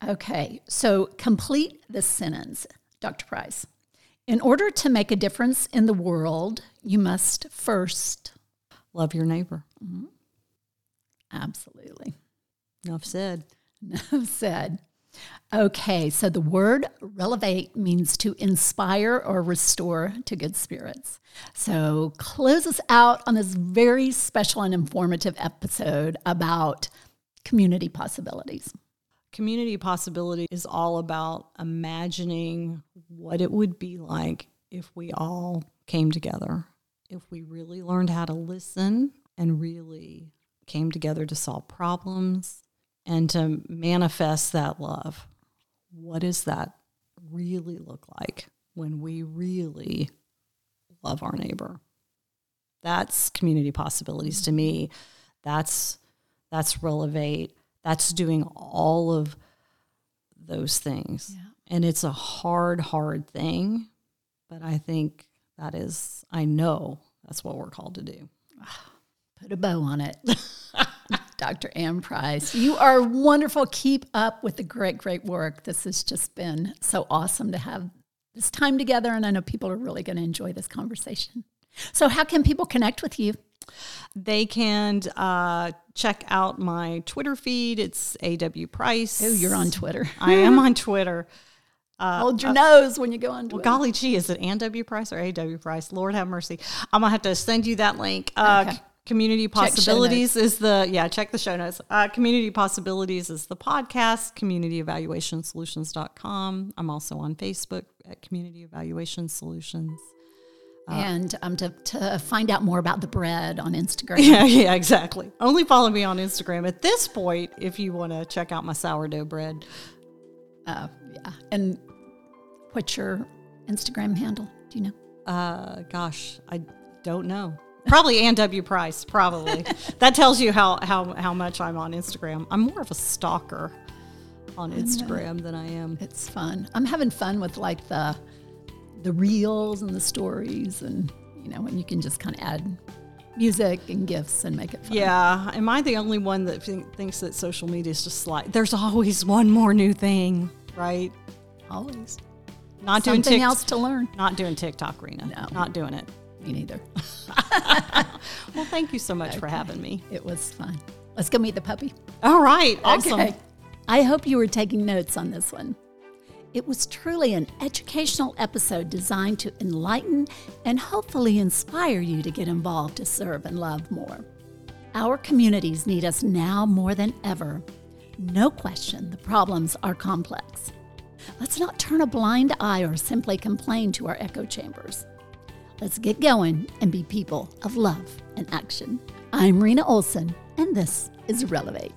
S1: Okay, so complete the sentence, Dr. Price. In order to make a difference in the world, you must first
S2: love your neighbor.
S1: Mm-hmm. Absolutely.
S2: Enough said.
S1: Enough said. Okay, so the word relevate means to inspire or restore to good spirits. So close us out on this very special and informative episode about community possibilities.
S2: Community possibility is all about imagining what it would be like if we all came together, if we really learned how to listen and really came together to solve problems and to manifest that love. What does that really look like when we really love our neighbor? That's community possibilities to me. That's that's relevate. That's doing all of those things. Yeah. And it's a hard, hard thing, but I think that is I know that's what we're called to do.
S1: Put a bow on it. Dr. Ann Price. You are wonderful. Keep up with the great, great work. This has just been so awesome to have this time together, and I know people are really going to enjoy this conversation. So, how can people connect with you?
S2: They can uh, check out my Twitter feed. It's AW Price.
S1: Oh, you're on Twitter.
S2: I am on Twitter.
S1: Uh, Hold your uh, nose when you go on.
S2: Twitter. Well, golly gee, is it Ann W Price or AW Price? Lord have mercy. I'm gonna have to send you that link. Uh, okay community possibilities is the yeah check the show notes. Uh, community possibilities is the podcast communityevaluationsolutions.com i'm also on facebook at community evaluation solutions.
S1: Uh, and um, to, to find out more about the bread on instagram.
S2: Yeah yeah exactly. Only follow me on instagram. At this point if you want to check out my sourdough bread.
S1: Uh, yeah. And what's your instagram handle? Do you know?
S2: Uh gosh i don't know Probably Ann W. Price, probably. that tells you how, how, how much I'm on Instagram. I'm more of a stalker on Instagram than I am.
S1: It's fun. I'm having fun with like the the reels and the stories and you know, and you can just kind of add music and gifts and make it fun.
S2: Yeah. Am I the only one that think, thinks that social media is just like there's always one more new thing, right?
S1: Always.
S2: Not
S1: Something
S2: doing tic-
S1: else to learn.
S2: Not doing TikTok, Rena.
S1: No.
S2: Not doing it.
S1: Me neither.
S2: well, thank you so much okay. for having me.
S1: It was fun. Let's go meet the puppy.
S2: All right. Awesome. Okay.
S1: I hope you were taking notes on this one. It was truly an educational episode designed to enlighten and hopefully inspire you to get involved to serve and love more. Our communities need us now more than ever. No question, the problems are complex. Let's not turn a blind eye or simply complain to our echo chambers. Let's get going and be people of love and action. I'm Rena Olson, and this is Relevate.